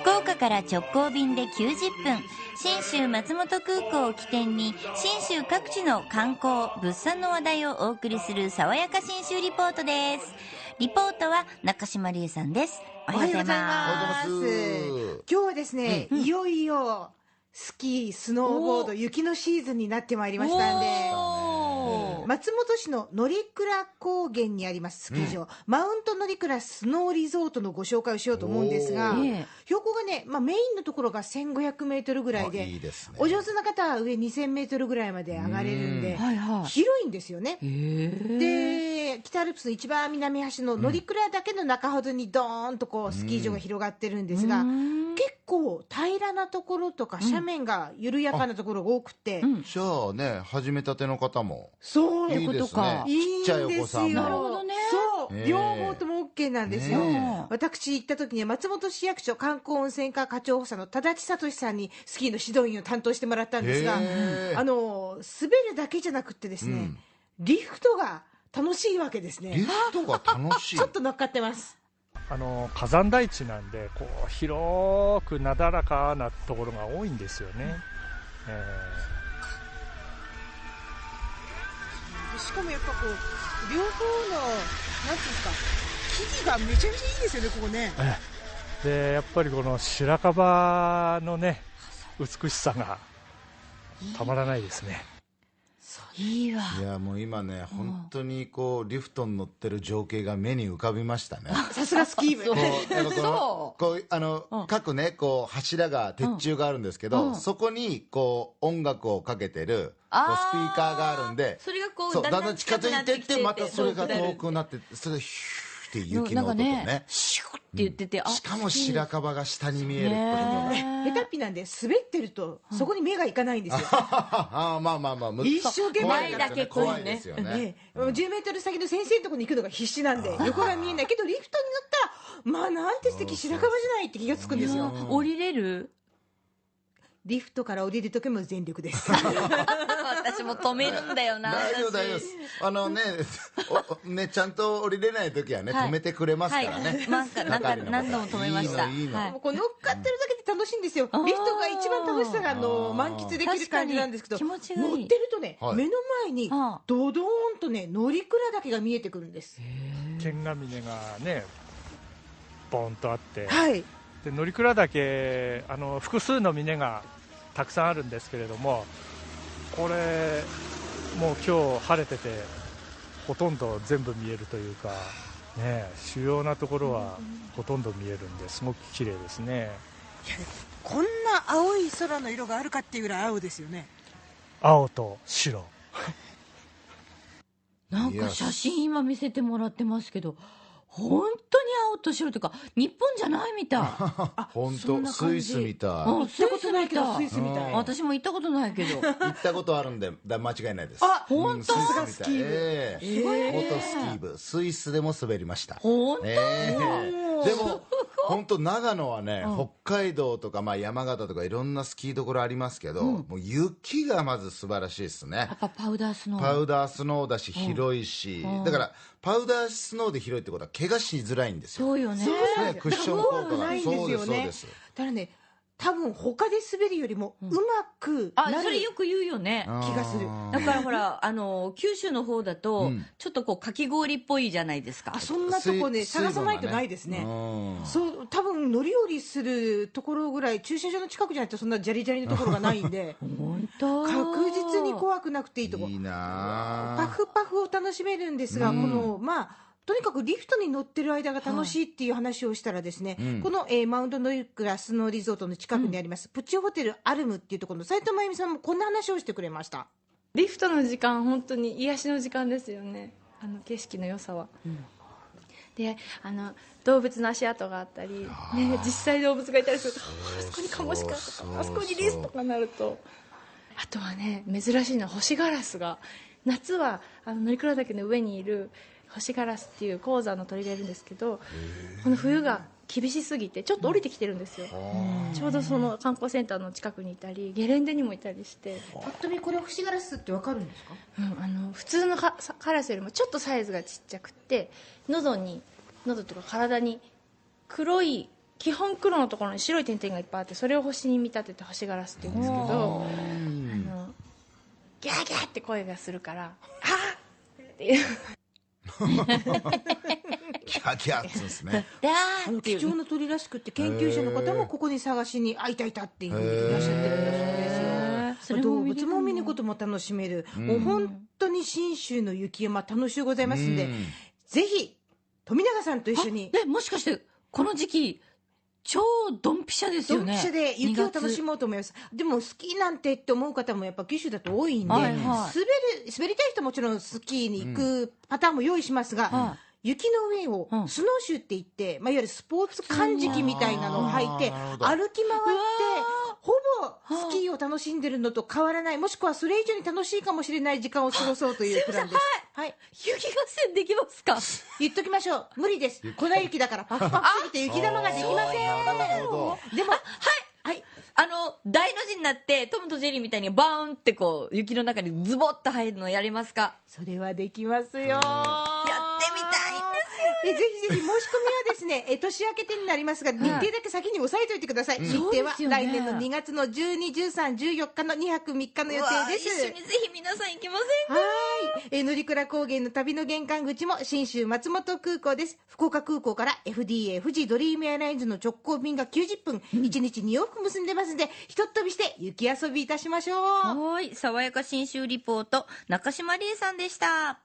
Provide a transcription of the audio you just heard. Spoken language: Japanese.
福岡から直行便で90分信州松本空港を起点に信州各地の観光物産の話題をお送りする「爽やか信州リポート」です。リポートは中島理恵さんです。おはようございます。今日はですね、うん、いよいよスキースノーボード雪のシーズンになってまいりましたんで松本市の乗鞍高原にありますスキー場、マウント乗鞍スノーリゾートのご紹介をしようと思うんですが、標高がね、まあ、メインのところが1500メートルぐらいであいいですね。お上手な方は上2000メートルぐらいまで上がれるんで、はいはい。広いんですよね。で北アルプスの一番南端の乗鞍だけの中ほどにドーンとこうスキー場が広がってるんですが、結構平らなところとか斜面が緩やかなところが多くて、じゃあね始めたての方も。そう。いいですねいいんちっちゃいおですよ。子さんも。なるほどねそう、両方とも OK なんですよ。ね私行った時には松本市役所観光温泉課課長補佐の多立聡さんにスキーの指導員を担当してもらったんですが、あの滑るだけじゃなくてですね、リフトが楽しいわけですリね。フトが楽しい ちょっと乗っかってます。あの火山台地なんでこう広くなだらかなところが多いんですよね、えしかもやっぱこう両方のなんていうんですか木々がめちゃめちゃいいですよねここね。でやっぱりこの白樺のね美しさがたまらないですねいいわ。いやもう今ね本当にこうリフトに乗ってる情景が目に浮かびましたね。さすがスキー部。こうこ そのこうあの、各ねこう柱が鉄柱があるんですけど、そこにこう音楽をかけてるこうスピーカーがあるんでそれがこうだだんだん近づいてってまたそれが遠くなってそれでヒューって雪の音とねねって言ってて、あしかも白樺が下に見える。ってことで、ね。下手っぴなんで滑ってるとそこに目がいかないんですよ。あ あまあまあまあむ一生懸命前だけこうね怖いですよね。ね、10メートル先の先生のところに行くのが必死なんで横が見えない。けどリフトに乗った。らまあなんて素敵白樺じゃないって気がつくんですよ。降りれる？リフトから降りる時も全力です。私も止めるんだよな大丈夫大丈夫。ですあのね おねちゃんと降りれない時はね、はい。止めてくれますからね、はい。なんかなんか何度も止めました。いいのもうこう乗っかってるだけで楽しいんですよ。リフトが一番楽しさがあの満喫できる感じなんですけど気持ちがいい乗ってるとね、はい。目の前にドドーンとね乗鞍岳が見えてくるんです。剣ヶ峰がねボンとあって。はいで乗鞍岳あの複数の峰がたくさんあるんですけれどもこれもう今日晴れててほとんど全部見えるというか、ね、主要なところはほとんど見えるんですごく綺麗ですね。こんな青い空の色があるかっていうぐらい青ですよね。青と白。なんか写真今見せてもらってますけど本当に青と白というか日本じゃないみたい。本そん当な感じ。スイスみたい。うん行ったことないけどスイスみたい。私も行ったことないけど。行ったことあるんでだ間違いないです。あうん本当？スイスみたい。スキー部。スキー部。スイスでも滑りました。本当、え。えでも本当長野はね、北海道とか、まあ、山形とかいろんなスキーどころありますけど、もう雪がまず素晴らしいですね。やっぱパウダースノー。パウダースノーだし広いし、だからパウダースノーで広いってことは怪我しづらいんですよ。そうよね。ね。クッション効果が。そうですそうです。だからね多分他で滑るよりもうまくあなる。それよく言うよね。気がする。だからほらあの九州の方だと、うん。ちょっとこうかき氷っぽいじゃないですか。あそんなとこね水探さないとないですね。うん。そう多分乗り降りするところぐらい駐車場の近くじゃないとそんなジャリジャリのところがないんで 本当？確実に怖くなくていいとこ。いいなパフパフを楽しめるんですが、このまあとにかくリフトに乗ってる間が楽しいっていう話をしたらですね、この、えーマウントノイクラスノーリゾートの近くにあります、プチホテルアルムっていうところの斉藤真由美さんもこんな話をしてくれました。リフトの時間本当に癒しの時間ですよね。あの景色の良さは、であの動物の足跡があったり、ね、実際動物がいたりするとあそこにカモシカとかあそこにリスとかなると。あとはね珍しいのは星ガラスが夏はあの乗鞍岳の上にいる星ガラスっていう鉱山の鳥がいるんですけどこの冬が厳しすぎてちょっと降りてきてるんですよ、ちょうどその観光センターの近くにいたりゲレンデにもいたりして。ぱっと見これ星ガラスってわかるんですか？うん、あの普通のカカラスよりもちょっとサイズがちっちゃくて喉に喉とか体に黒い基本黒のところに白い点々がいっぱいあってそれを星に見立てて星ガラスって言うんですけどあのギャーギャーって声がするから「あーっていう キャキャッつですね。だあの貴重な鳥らしくって研究者の方もここに探しに会いたいたっていうふうに言っていらっしゃってるんだそうですよ。動物も見ることも楽しめる、もう本当に信州の雪山楽しゅうございますんで、うん。ぜひ富永さんと一緒に。えもしかしてこの時期超ドンピシャですよね。ドンピシャで雪を楽しむもうと思います。でもスキーなんてって思う方もやっぱ九州だと多いんで、はいはい。滑る滑りたい人はもちろんスキーに行くパターンも用意しますが、は雪の上をうん。スノーシューって言って、まあ、いわゆるスポーツ漢字みたいなのを履いて歩き回ってスキーを楽しんでるのと変わらない。もしくはそれ以上に楽しいかもしれない時間を過ごそうというプランです。はい。雪合戦できますか？言っときましょう。無理です。粉雪だからパフパフすぎて雪玉ができません。なるほど。でもはい。はい。あの大の字になってトムとジェリーみたいにバーンってこう雪の中にズボッと入るのやりますか？それはできますよ。やえぜひぜひ申し込みはですねえ年明けてになりますが日程だけ先に押さえておいてください、日程は来年の2月の121314日の2泊3日の予定です。一緒にぜひ皆さん行きませんはーい。えー、乗鞍高原の旅の玄関口も新州松本空港です。福岡空港から FDA 富士ドリームエアラインズの直行便が90分、1日2往復結んでますんで、ひとっ飛びして雪遊びいたしましょう。はい。爽やか新州リポート中島理恵さんでした